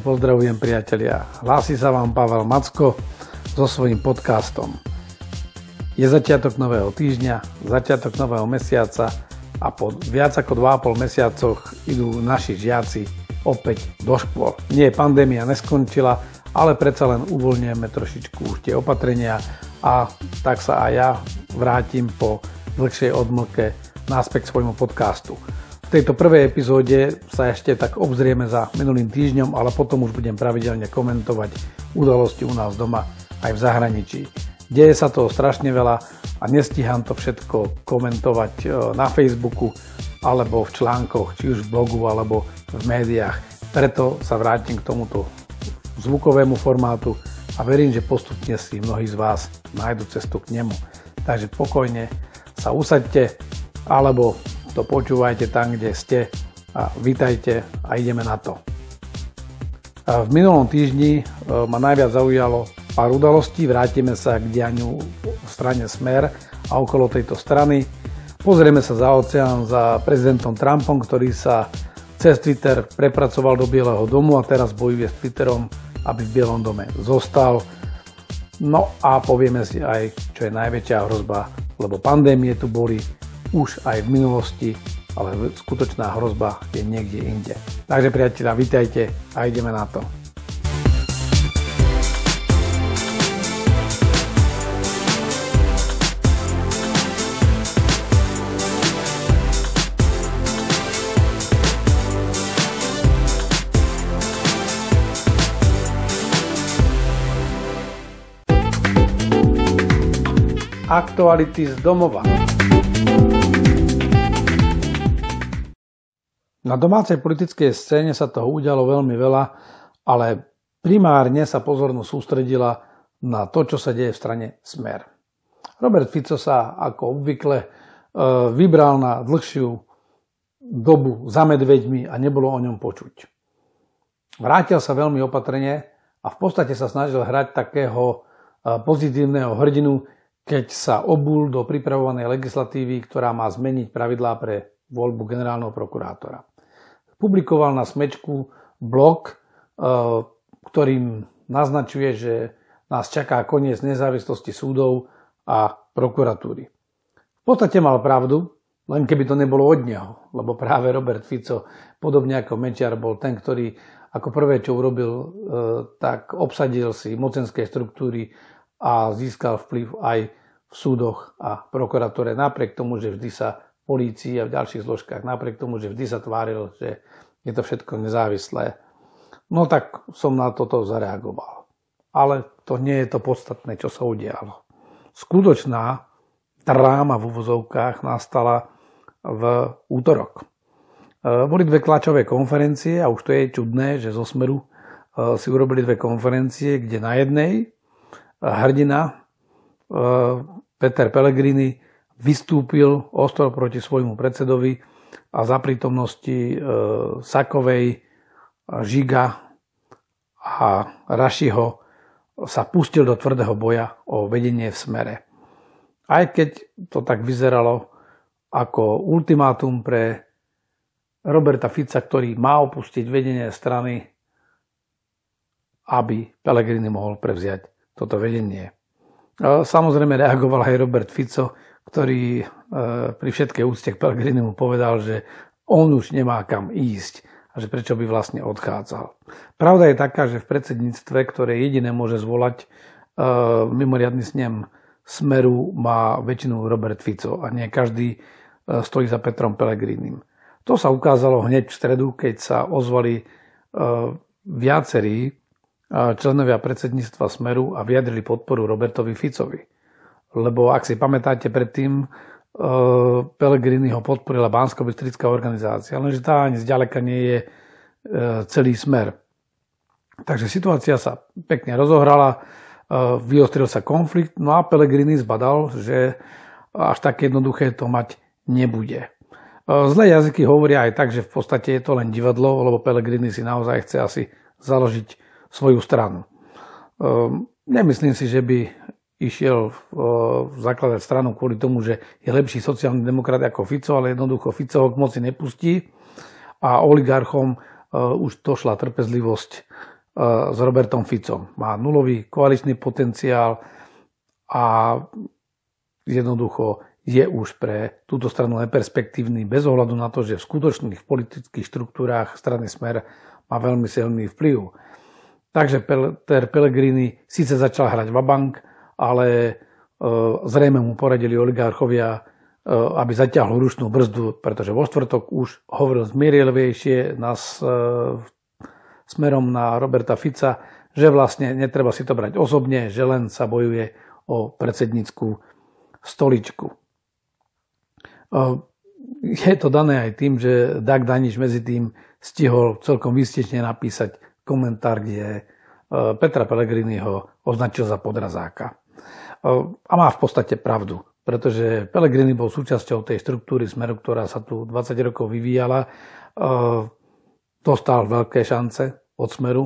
srdečne pozdravujem priatelia. Hlási sa vám Pavel Macko so svojím podcastom. Je začiatok nového týždňa, začiatok nového mesiaca a po viac ako 2,5 mesiacoch idú naši žiaci opäť do škôl. Nie, pandémia neskončila, ale predsa len uvoľňujeme trošičku už tie opatrenia a tak sa aj ja vrátim po dlhšej odmlke náspäť k svojmu podcastu. Tejto prvej epizóde sa ešte tak obzrieme za minulým týždňom, ale potom už budem pravidelne komentovať udalosti u nás doma aj v zahraničí. Deje sa toho strašne veľa a nestíham to všetko komentovať e, na Facebooku alebo v článkoch, či už v blogu alebo v médiách. Preto sa vrátim k tomuto zvukovému formátu a verím, že postupne si mnohí z vás nájdu cestu k nemu. Takže pokojne sa usaďte alebo to počúvajte tam, kde ste a vítajte a ideme na to. V minulom týždni e, ma najviac zaujalo pár udalostí, vrátime sa k dianiu v strane Smer a okolo tejto strany. Pozrieme sa za oceán za prezidentom Trumpom, ktorý sa cez Twitter prepracoval do Bieleho domu a teraz bojuje s Twitterom, aby v Bielom dome zostal. No a povieme si aj, čo je najväčšia hrozba, lebo pandémie tu boli, už aj v minulosti, ale skutočná hrozba je niekde inde. Takže priatelia, vítajte a ideme na to. Aktuality z domova. Na domácej politickej scéne sa toho udialo veľmi veľa, ale primárne sa pozornosť sústredila na to, čo sa deje v strane Smer. Robert Fico sa ako obvykle e, vybral na dlhšiu dobu za medveďmi a nebolo o ňom počuť. Vrátil sa veľmi opatrne a v podstate sa snažil hrať takého e, pozitívneho hrdinu, keď sa obul do pripravovanej legislatívy, ktorá má zmeniť pravidlá pre voľbu generálneho prokurátora publikoval na smečku blog, e, ktorým naznačuje, že nás čaká koniec nezávislosti súdov a prokuratúry. V podstate mal pravdu, len keby to nebolo od neho, lebo práve Robert Fico, podobne ako Mečiar, bol ten, ktorý ako prvé, čo urobil, e, tak obsadil si mocenské štruktúry a získal vplyv aj v súdoch a prokuratúre, napriek tomu, že vždy sa polícii a v ďalších zložkách, napriek tomu, že vždy sa tváril, že je to všetko nezávislé. No tak som na toto zareagoval. Ale to nie je to podstatné, čo sa udialo. Skutočná dráma v uvozovkách nastala v útorok. E, boli dve tlačové konferencie a už to je čudné, že zo Smeru e, si urobili dve konferencie, kde na jednej e, hrdina Peter Pellegrini vystúpil ostro proti svojmu predsedovi a za prítomnosti e, Sakovej, Žiga a Rašiho sa pustil do tvrdého boja o vedenie v smere. Aj keď to tak vyzeralo ako ultimátum pre Roberta Fica, ktorý má opustiť vedenie strany, aby Pellegrini mohol prevziať toto vedenie. Samozrejme reagoval aj Robert Fico, ktorý e, pri všetkej úcte k mu povedal, že on už nemá kam ísť a že prečo by vlastne odchádzal. Pravda je taká, že v predsedníctve, ktoré jediné môže zvolať e, mimoriadný snem Smeru, má väčšinu Robert Fico a nie každý e, stojí za Petrom Pelegrinim. To sa ukázalo hneď v stredu, keď sa ozvali viacerí členovia predsedníctva Smeru a vyjadrili podporu Robertovi Ficovi lebo ak si pamätáte predtým, uh, Pellegrini ho podporila bansko organizácia, lenže tá ani zďaleka nie je uh, celý smer. Takže situácia sa pekne rozohrala, uh, vyostril sa konflikt, no a Pellegrini zbadal, že až tak jednoduché to mať nebude. Zlé jazyky hovoria aj tak, že v podstate je to len divadlo, lebo Pellegrini si naozaj chce asi založiť svoju stranu. Nemyslím si, že by išiel zakladať stranu kvôli tomu, že je lepší sociálny demokrat ako Fico, ale jednoducho Fico ho k moci nepustí a oligarchom už došla trpezlivosť s Robertom Ficom. Má nulový koaličný potenciál a jednoducho je už pre túto stranu neperspektívny bez ohľadu na to, že v skutočných politických štruktúrách strany Smer má veľmi silný vplyv. Takže Peter Pellegrini síce začal hrať vabank, ale e, zrejme mu poradili oligarchovia, e, aby zaťahol rušnú brzdu, pretože vo štvrtok už hovoril zmierlivejšie nás e, smerom na Roberta Fica, že vlastne netreba si to brať osobne, že len sa bojuje o predsednickú stoličku. Je to dané aj tým, že Dag Daniš medzi tým stihol celkom výstečne napísať komentár, kde Petra Pellegriniho označil za podrazáka. A má v podstate pravdu, pretože Pellegrini bol súčasťou tej štruktúry Smeru, ktorá sa tu 20 rokov vyvíjala. Dostal veľké šance od Smeru.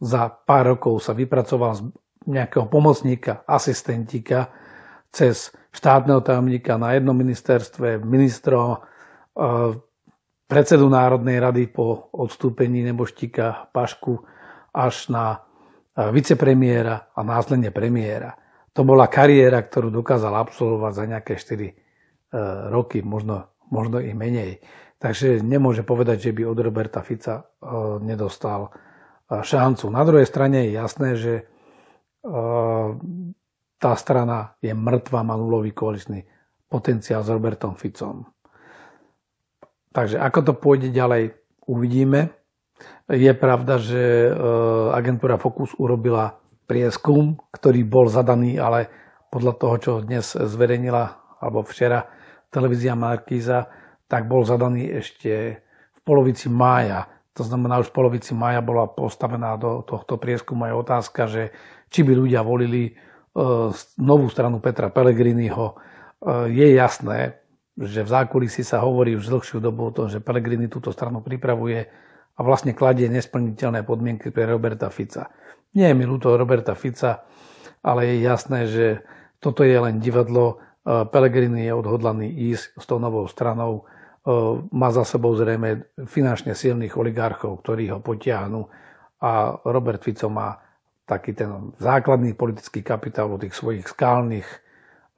Za pár rokov sa vypracoval z nejakého pomocníka, asistentika, cez štátneho tajomníka na jednom ministerstve, ministro, e, predsedu Národnej rady po odstúpení neboštíka Pašku až na e, vicepremiéra a následne premiéra. To bola kariéra, ktorú dokázal absolvovať za nejaké 4 e, roky, možno, možno i menej. Takže nemôže povedať, že by od Roberta Fica nedostal šancu. Na druhej strane je jasné, že tá strana je mŕtva, má nulový koaličný potenciál s Robertom Ficom. Takže ako to pôjde ďalej, uvidíme. Je pravda, že e, agentúra Focus urobila prieskum, ktorý bol zadaný, ale podľa toho, čo dnes zverejnila, alebo včera televízia Markíza, tak bol zadaný ešte v polovici mája. To znamená, už v polovici mája bola postavená do tohto prieskumu aj otázka, že či by ľudia volili E, novú stranu Petra Pellegriniho, e, je jasné, že v zákulisí sa hovorí už dlhšiu dobu o tom, že Pellegrini túto stranu pripravuje a vlastne kladie nesplniteľné podmienky pre Roberta Fica. Nie je mi ľúto Roberta Fica, ale je jasné, že toto je len divadlo. E, Pellegrini je odhodlaný ísť s tou novou stranou. Má za sebou zrejme finančne silných oligarchov, ktorí ho potiahnu a Robert Fico má taký ten základný politický kapitál od tých svojich skálnych e,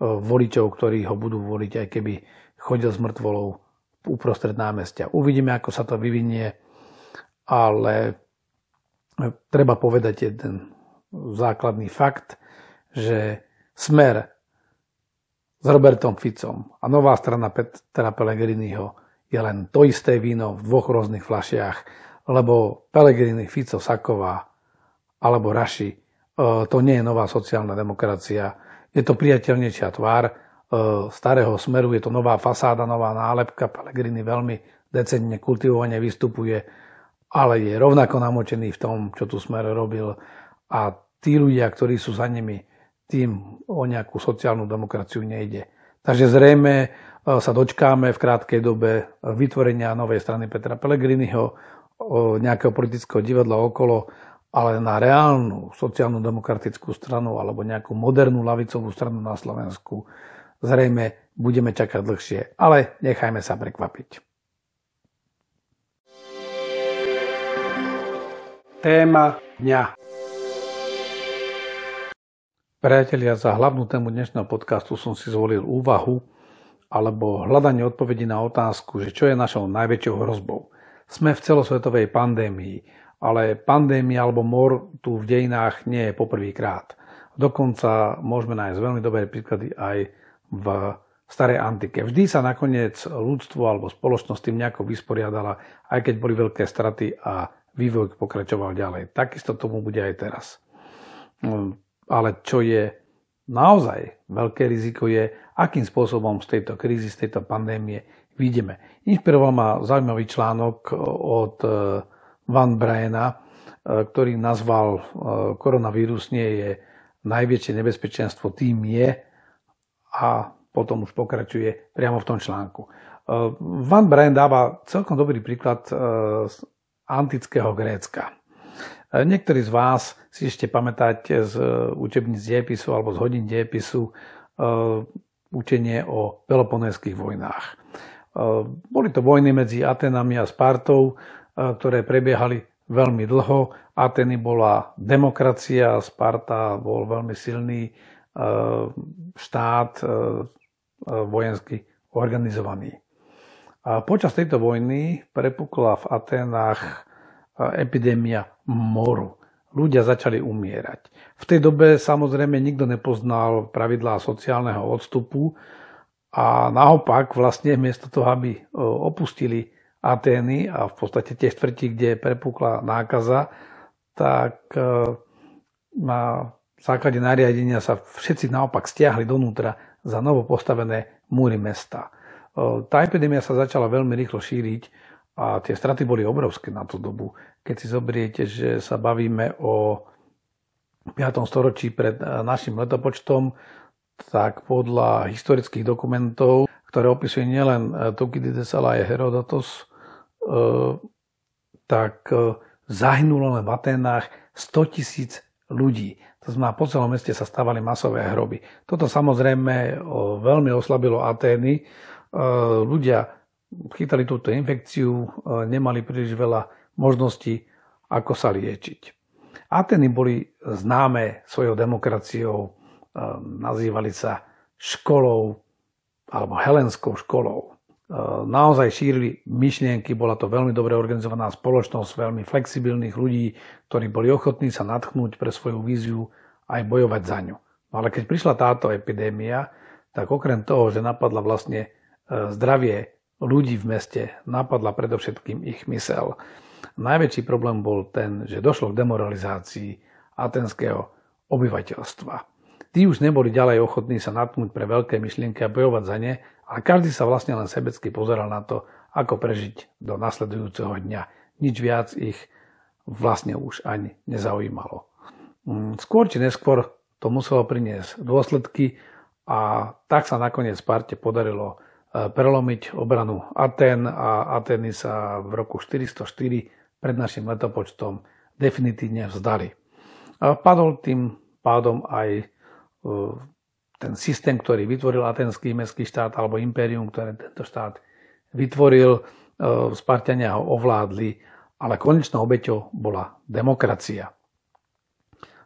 voličov, ktorí ho budú voliť, aj keby chodil s mŕtvolou uprostred námestia. Uvidíme, ako sa to vyvinie, ale e, treba povedať jeden základný fakt, že smer s Robertom Ficom a nová strana Petra Pellegriniho je len to isté víno v dvoch rôznych flašiach, lebo Pellegrini, Fico, Saková alebo Raši, e, to nie je nová sociálna demokracia. Je to priateľnejšia tvár e, starého smeru, je to nová fasáda, nová nálepka. Pellegrini veľmi decentne, kultivovane vystupuje, ale je rovnako namočený v tom, čo tu smer robil. A tí ľudia, ktorí sú za nimi, tým o nejakú sociálnu demokraciu nejde. Takže zrejme e, sa dočkáme v krátkej dobe vytvorenia novej strany Petra Pellegriniho, nejakého politického divadla okolo ale na reálnu sociálnu demokratickú stranu alebo nejakú modernú lavicovú stranu na Slovensku zrejme budeme čakať dlhšie. Ale nechajme sa prekvapiť. Téma dňa Priatelia, za hlavnú tému dnešného podcastu som si zvolil úvahu alebo hľadanie odpovedí na otázku, že čo je našou najväčšou hrozbou. Sme v celosvetovej pandémii ale pandémia alebo mor tu v dejinách nie je poprvýkrát. Dokonca môžeme nájsť veľmi dobré príklady aj v starej antike. Vždy sa nakoniec ľudstvo alebo spoločnosť tým nejako vysporiadala, aj keď boli veľké straty a vývoj pokračoval ďalej. Takisto tomu bude aj teraz. Mm, ale čo je naozaj veľké riziko je, akým spôsobom z tejto krízy, z tejto pandémie vidíme. Inšpiroval ma zaujímavý článok od Van Bryana, e, ktorý nazval e, koronavírus nie je najväčšie nebezpečenstvo, tým je a potom už pokračuje priamo v tom článku. E, Van Bryan dáva celkom dobrý príklad antického Grécka. Niektorí z vás si ešte pamätáte z učebníc diepisu alebo z hodín diepisu učenie o peloponéských vojnách. Boli to vojny medzi Atenami a Spartou, ktoré prebiehali veľmi dlho. Ateny bola demokracia, Sparta bol veľmi silný štát, vojensky organizovaný. Počas tejto vojny prepukla v Atenách epidémia moru ľudia začali umierať. V tej dobe samozrejme nikto nepoznal pravidlá sociálneho odstupu a naopak vlastne miesto toho, aby opustili Atény a v podstate tie štvrti, kde prepukla nákaza, tak na základe nariadenia sa všetci naopak stiahli donútra za novo postavené múry mesta. Tá epidémia sa začala veľmi rýchlo šíriť a tie straty boli obrovské na tú dobu. Keď si zobriete, že sa bavíme o 5. storočí pred eh, našim letopočtom, tak podľa historických dokumentov, ktoré opisuje nielen eh, Tukidides, ale aj Herodotos, eh, tak zahynulo len v Atenách 100 tisíc ľudí. To znamená, po celom meste sa stavali masové hroby. Toto samozrejme veľmi oslabilo Atény. Ľudia chytali túto infekciu, e, nemali príliš veľa možností, ako sa liečiť. Ateny boli známe svojou demokraciou, e, nazývali sa školou alebo helenskou školou. Naozaj šírili myšlienky, bola to veľmi dobre organizovaná spoločnosť, veľmi flexibilných ľudí, ktorí boli ochotní sa natchnúť pre svoju víziu aj bojovať za ňu. No ale keď prišla táto epidémia, tak okrem toho, že napadla vlastne zdravie ľudí v meste napadla predovšetkým ich mysel. Najväčší problém bol ten, že došlo k demoralizácii atenského obyvateľstva. Tí už neboli ďalej ochotní sa natknúť pre veľké myšlienky a bojovať za ne, ale každý sa vlastne len sebecky pozeral na to, ako prežiť do nasledujúceho dňa. Nič viac ich vlastne už ani nezaujímalo. Mm, skôr či neskôr to muselo priniesť dôsledky a tak sa nakoniec Sparte podarilo prelomiť obranu Aten a Ateny sa v roku 404 pred našim letopočtom definitívne vzdali. Padol tým pádom aj e, ten systém, ktorý vytvoril atenský mestský štát alebo impérium, ktoré tento štát vytvoril. E, Spartania ho ovládli, ale konečnou obeťou bola demokracia.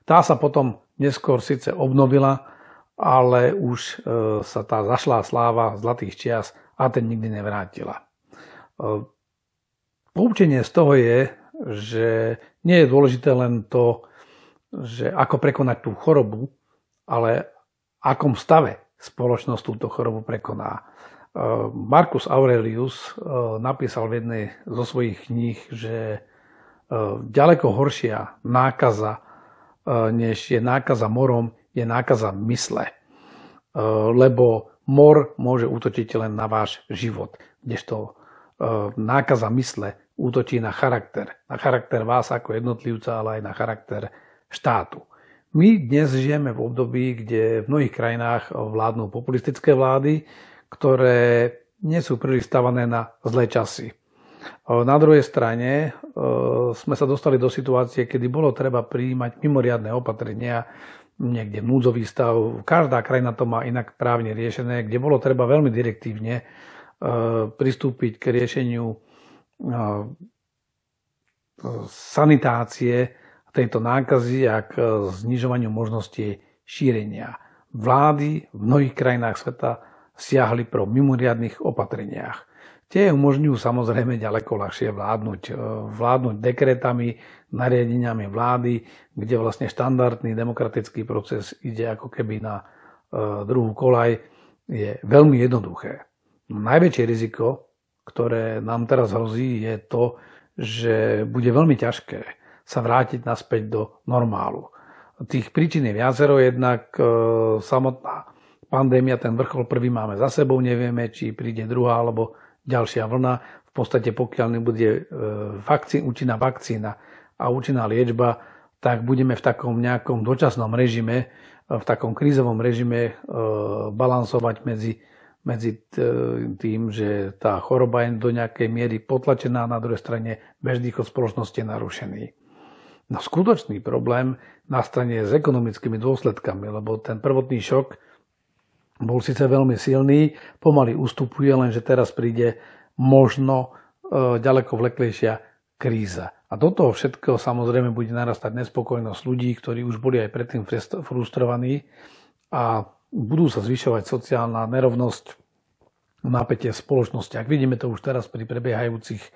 Tá sa potom neskôr síce obnovila, ale už e, sa tá zašlá sláva zlatých čias a ten nikdy nevrátila. E, poučenie z toho je, že nie je dôležité len to, že ako prekonať tú chorobu, ale akom stave spoločnosť túto chorobu prekoná. E, Marcus Aurelius napísal v jednej zo svojich kníh, že ďaleko horšia nákaza, než je nákaza morom, je nákaza mysle. E, lebo mor môže útočiť len na váš život, kdežto e, nákaza mysle útočí na charakter. Na charakter vás ako jednotlivca, ale aj na charakter štátu. My dnes žijeme v období, kde v mnohých krajinách vládnu populistické vlády, ktoré nie sú príliš stavané na zlé časy. E, na druhej strane sme sa dostali do situácie, kedy bolo treba prijímať mimoriadne opatrenia niekde núdzový stav. Každá krajina to má inak právne riešené, kde bolo treba veľmi direktívne e, pristúpiť k riešeniu e, sanitácie tejto nákazy a k znižovaniu možnosti šírenia. Vlády v mnohých krajinách sveta siahli pro mimoriadných opatreniach. Tie umožňujú samozrejme ďaleko ľahšie vládnuť. E, vládnuť dekretami, nariadeniami vlády, kde vlastne štandardný demokratický proces ide ako keby na e, druhú kolaj, je veľmi jednoduché. No, najväčšie riziko, ktoré nám teraz hrozí, je to, že bude veľmi ťažké sa vrátiť naspäť do normálu. Tých príčin je viacero, jednak e, samotná pandémia, ten vrchol prvý máme za sebou, nevieme, či príde druhá alebo ďalšia vlna. V podstate pokiaľ nebude e, vakcín, účinná vakcína a účinná liečba, tak budeme v takom nejakom dočasnom režime, e, v takom krízovom režime e, balansovať medzi, medzi tým, že tá choroba je do nejakej miery potlačená, na druhej strane bežný chod spoločnosti je narušený. No skutočný problém nastane s ekonomickými dôsledkami, lebo ten prvotný šok bol síce veľmi silný, pomaly ustupuje, lenže teraz príde možno e, ďaleko vleklejšia kríza. A do toho všetkého samozrejme bude narastať nespokojnosť ľudí, ktorí už boli aj predtým frustrovaní a budú sa zvyšovať sociálna nerovnosť, napätie v spoločnosti. Ak vidíme to už teraz pri prebiehajúcich e,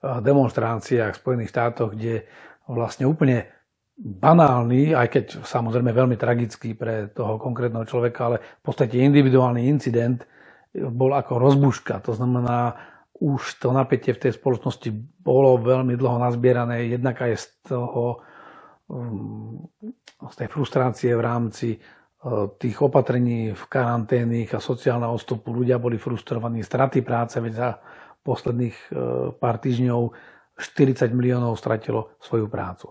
demonstráciách v Spojených štátoch, kde vlastne úplne banálny, aj keď samozrejme veľmi tragický pre toho konkrétneho človeka, ale v podstate individuálny incident bol ako rozbuška. To znamená, už to napätie v tej spoločnosti bolo veľmi dlho nazbierané, jednak aj z toho, um, z tej frustrácie v rámci uh, tých opatrení v karanténnych a sociálneho odstupu. Ľudia boli frustrovaní, straty práce, veď za posledných uh, pár týždňov 40 miliónov stratilo svoju prácu.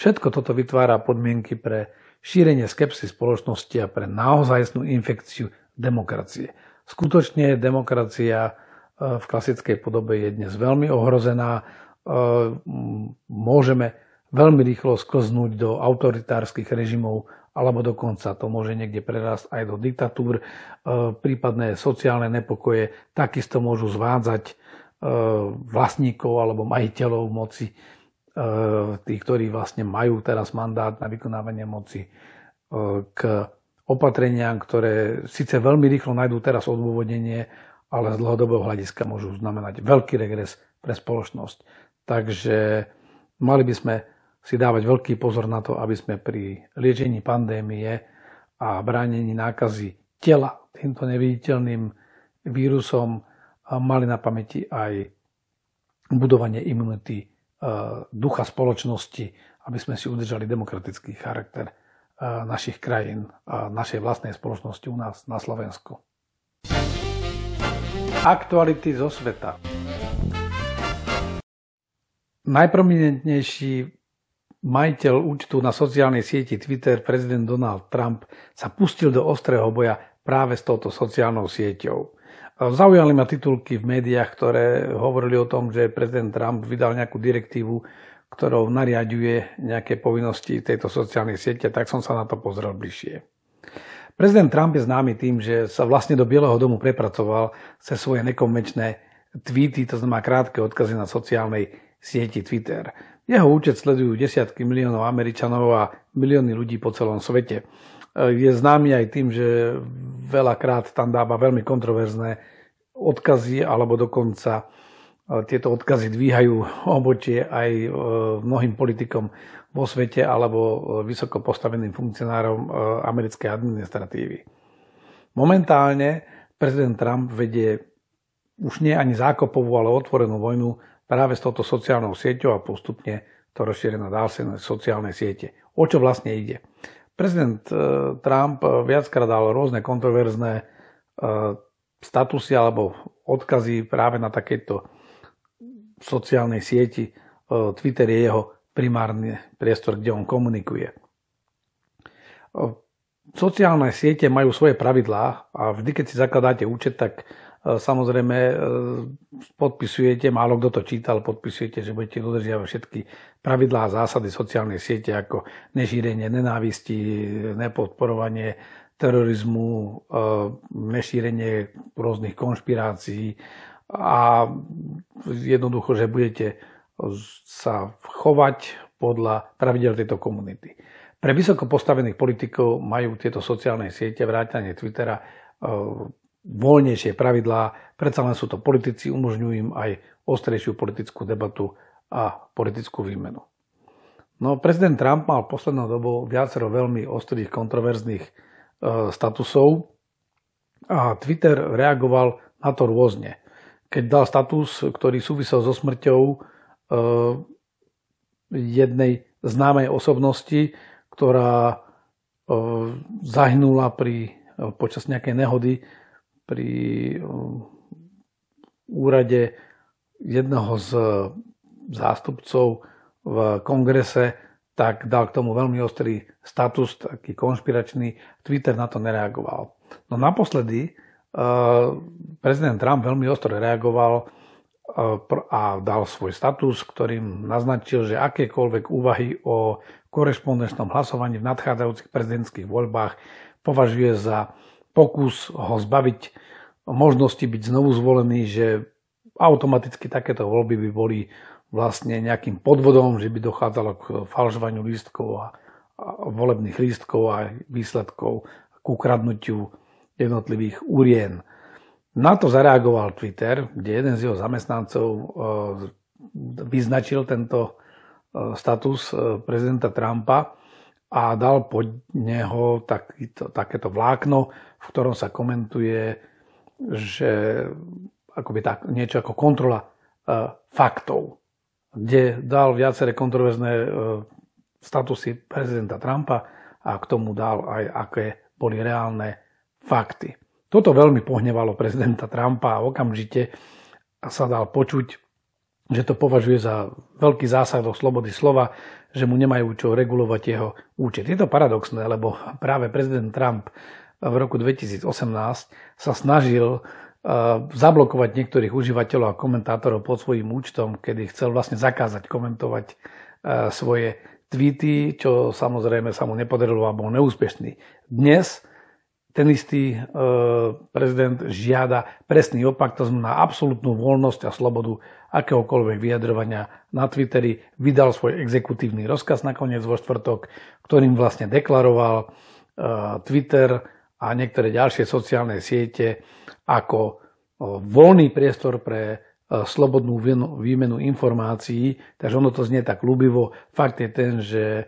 Všetko toto vytvára podmienky pre šírenie skepsy spoločnosti a pre naozajstnú infekciu demokracie. Skutočne demokracia v klasickej podobe je dnes veľmi ohrozená. E, môžeme veľmi rýchlo sklznúť do autoritárskych režimov alebo dokonca to môže niekde prerásť aj do diktatúr. E, prípadné sociálne nepokoje takisto môžu zvádzať e, vlastníkov alebo majiteľov moci, tí, ktorí vlastne majú teraz mandát na vykonávanie moci k opatreniam, ktoré síce veľmi rýchlo nájdú teraz odôvodnenie, ale z dlhodobého hľadiska môžu znamenať veľký regres pre spoločnosť. Takže mali by sme si dávať veľký pozor na to, aby sme pri liečení pandémie a bránení nákazy tela týmto neviditeľným vírusom mali na pamäti aj budovanie imunity e, ducha spoločnosti, aby sme si udržali demokratický charakter e, našich krajín a našej vlastnej spoločnosti u nás na Slovensku. Aktuality zo sveta. Najprominentnejší majiteľ účtu na sociálnej sieti Twitter, prezident Donald Trump, sa pustil do ostrého boja práve s touto sociálnou sieťou. Zaujali ma titulky v médiách, ktoré hovorili o tom, že prezident Trump vydal nejakú direktívu, ktorou nariaduje nejaké povinnosti tejto sociálnej siete, tak som sa na to pozrel bližšie. Prezident Trump je známy tým, že sa vlastne do Bieleho domu prepracoval cez svoje nekonvenčné tweety, to znamená krátke odkazy na sociálnej sieti Twitter. Jeho účet sledujú desiatky miliónov Američanov a milióny ľudí po celom svete. Je známy aj tým, že veľakrát tam dáva veľmi kontroverzné odkazy alebo dokonca tieto odkazy dvíhajú obočie aj e, mnohým politikom vo svete alebo e, vysoko postaveným funkcionárom e, americkej administratívy. Momentálne prezident Trump vedie už nie ani zákopovú, ale otvorenú vojnu práve s touto sociálnou sieťou a postupne to rozšíri na ďalšie sociálne siete. O čo vlastne ide? Prezident Trump viackrát dal rôzne kontroverzné statusy alebo odkazy práve na takéto sociálnej sieti. Twitter je jeho primárny priestor, kde on komunikuje. Sociálne siete majú svoje pravidlá a vždy, keď si zakladáte účet, tak e, samozrejme e, podpisujete, málo kto to čítal, podpisujete, že budete dodržiavať všetky pravidlá a zásady sociálnej siete ako nešírenie nenávisti, nepodporovanie terorizmu, e, nešírenie rôznych konšpirácií, a jednoducho, že budete sa chovať podľa pravidel tejto komunity. Pre vysoko postavených politikov majú tieto sociálne siete, vrátane Twittera, e, voľnejšie pravidlá, predsa len sú to politici, umožňujú im aj ostrejšiu politickú debatu a politickú výmenu. No, prezident Trump mal poslednou dobou viacero veľmi ostrých, kontroverzných e, statusov a Twitter reagoval na to rôzne keď dal status, ktorý súvisel so smrťou eh, jednej známej osobnosti, ktorá eh, zahynula pri, eh, počas nejakej nehody pri úrade jedného z zástupcov v kongrese, tak dal k tomu veľmi ostrý status, taký konšpiračný. Twitter na to nereagoval. No naposledy prezident Trump veľmi ostro reagoval a dal svoj status, ktorým naznačil, že akékoľvek úvahy o korešpondenčnom hlasovaní v nadchádzajúcich prezidentských voľbách považuje za pokus ho zbaviť možnosti byť znovu zvolený, že automaticky takéto voľby by boli vlastne nejakým podvodom, že by dochádzalo k falžovaniu lístkov a, a volebných lístkov a výsledkov k ukradnutiu jednotlivých urien. Na to zareagoval Twitter, kde jeden z jeho zamestnancov e, vyznačil tento e, status prezidenta Trumpa a dal pod neho takýto, takéto vlákno, v ktorom sa komentuje, že akoby tak, niečo ako kontrola faktov, kde dal viaceré kontroverzné uh, statusy prezidenta Trumpa a k tomu dal aj aké boli reálne fakty. Toto veľmi pohnevalo prezidenta Trumpa a okamžite sa dal počuť že to považuje za veľký zásah do slobody slova, že mu nemajú čo regulovať jeho účet. Je to paradoxné, lebo práve prezident Trump v roku 2018 sa snažil zablokovať niektorých užívateľov a komentátorov pod svojím účtom, kedy chcel vlastne zakázať komentovať uh, svoje tweety, čo samozrejme sa mu nepodarilo a bol neúspešný. Dnes ten istý e, prezident žiada presný opak, to znamená absolútnu voľnosť a slobodu akéhokoľvek vyjadrovania na Twitteri. Vydal svoj exekutívny rozkaz nakoniec vo štvrtok, ktorým vlastne deklaroval Twitter a niektoré ďalšie sociálne siete ako e, voľný priestor pre slobodnú výmenu informácií, takže ono to znie tak ľúbivo. Fakt je ten, že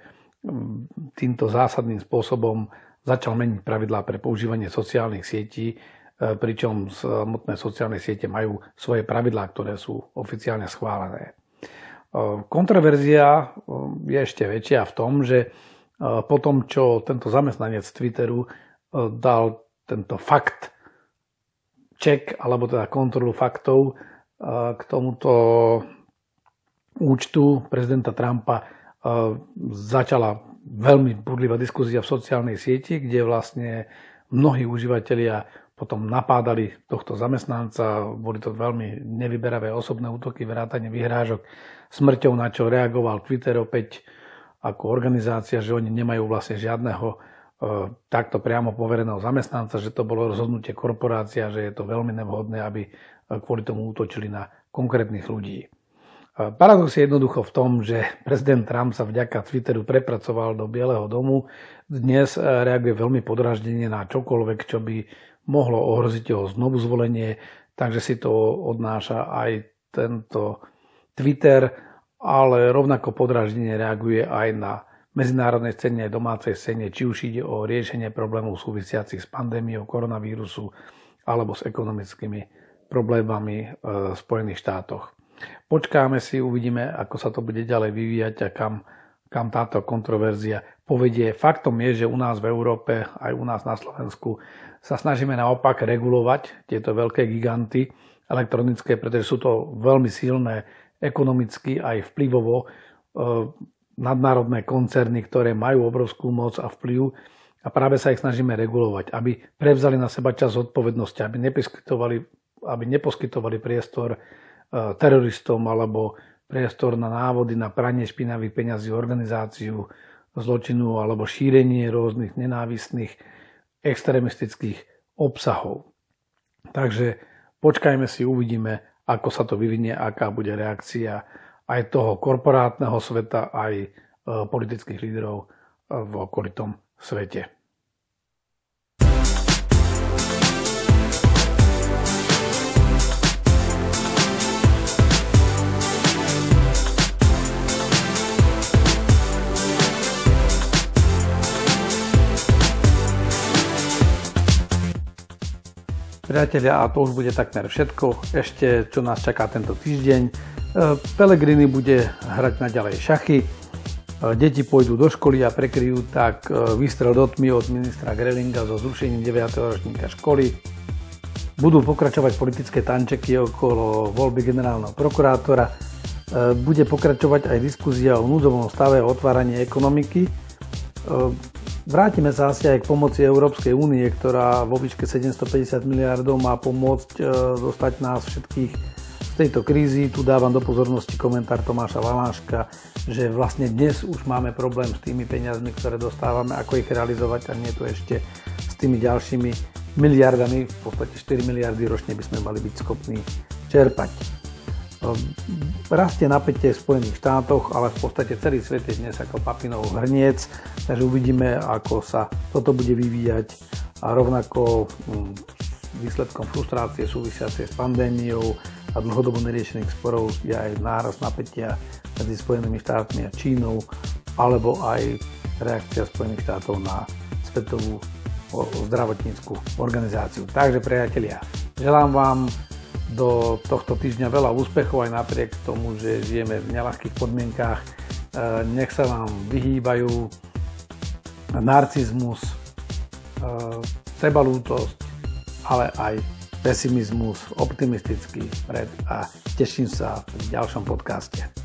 týmto zásadným spôsobom začal meniť pravidlá pre používanie sociálnych sietí, e, pričom samotné sociálne siete majú svoje pravidlá, ktoré sú oficiálne schválené. E, kontroverzia e, je ešte väčšia v tom, že po tom, čo tento zamestnanec Twitteru dal tento fakt check, alebo teda kontrolu faktov k tomuto účtu prezidenta Trumpa začala veľmi burlivá diskusia v sociálnej sieti, kde vlastne mnohí užívateľia potom napádali tohto zamestnanca, boli to veľmi nevyberavé osobné útoky, vrátanie vyhrážok smrťou, na čo reagoval Twitter opäť ako organizácia, že oni nemajú vlastne žiadneho takto priamo povereného zamestnanca, že to bolo rozhodnutie korporácia, že je to veľmi nevhodné, aby kvôli tomu útočili na konkrétnych ľudí. Paradox je jednoducho v tom, že prezident Trump sa vďaka Twitteru prepracoval do Bieleho domu. Dnes reaguje veľmi podraždenie na čokoľvek, čo by mohlo ohroziť jeho znovu zvolenie, takže si to odnáša aj tento Twitter, ale rovnako podraždenie reaguje aj na medzinárodnej scéne aj domácej scéne, či už ide o riešenie problémov súvisiacich s pandémiou koronavírusu alebo s ekonomickými problémami v Spojených štátoch. Počkáme si, uvidíme, ako sa to bude ďalej vyvíjať a kam, kam táto kontroverzia povedie. Faktom je, že u nás v Európe, aj u nás na Slovensku, sa snažíme naopak regulovať tieto veľké giganty elektronické, pretože sú to veľmi silné ekonomicky aj vplyvovo e, nadnárodné koncerny, ktoré majú obrovskú moc a vplyv a práve sa ich snažíme regulovať, aby prevzali na seba čas zodpovednosti, aby neposkytovali, aby neposkytovali priestor E, teroristom alebo priestor na návody na pranie špinavých peňazí, organizáciu zločinu alebo šírenie rôznych nenávistných extremistických obsahov. Takže počkajme si, uvidíme, ako sa to vyvinie, aká bude reakcia aj toho korporátneho sveta, aj e, politických lídrov v okolitom svete. Priatelia, a to už bude takmer všetko. Ešte čo nás čaká tento týždeň. E, Pelegrini bude hrať naďalej šachy. E, deti pôjdu do školy a prekryjú tak e, výstrel do tmy od ministra Grelinga so zrušením 9. ročníka školy. Budú pokračovať politické tančeky okolo voľby generálneho prokurátora. Bude pokračovať aj diskuzia o núdzovom stave a otváraní ekonomiky. Vrátime sa asi aj k pomoci Európskej únie, ktorá vo výške 750 miliardov má pomôcť dostať nás všetkých tejto krízy. Tu dávam do pozornosti komentár Tomáša Valáška, že vlastne dnes už máme problém s tými peniazmi, ktoré dostávame, ako ich realizovať a nie to ešte s tými ďalšími miliardami, v podstate 4 miliardy ročne by sme mali byť schopní čerpať. Rastie napätie v Spojených štátoch, ale v podstate celý svet je dnes ako papinov hrniec, takže uvidíme, ako sa toto bude vyvíjať a rovnako mm, výsledkom frustrácie súvisiacej s pandémiou a dlhodobo neriešených sporov je aj náraz napätia medzi Spojenými štátmi a Čínou alebo aj reakcia Spojených štátov na Svetovú zdravotníckú organizáciu. Takže priatelia, želám vám do tohto týždňa veľa úspechov aj napriek tomu, že žijeme v nelahkých podmienkách. E, nech sa vám vyhýbajú narcizmus, e, sebalútosť, ale aj pesimizmus, optimistický pred a teším sa v ďalšom podcaste.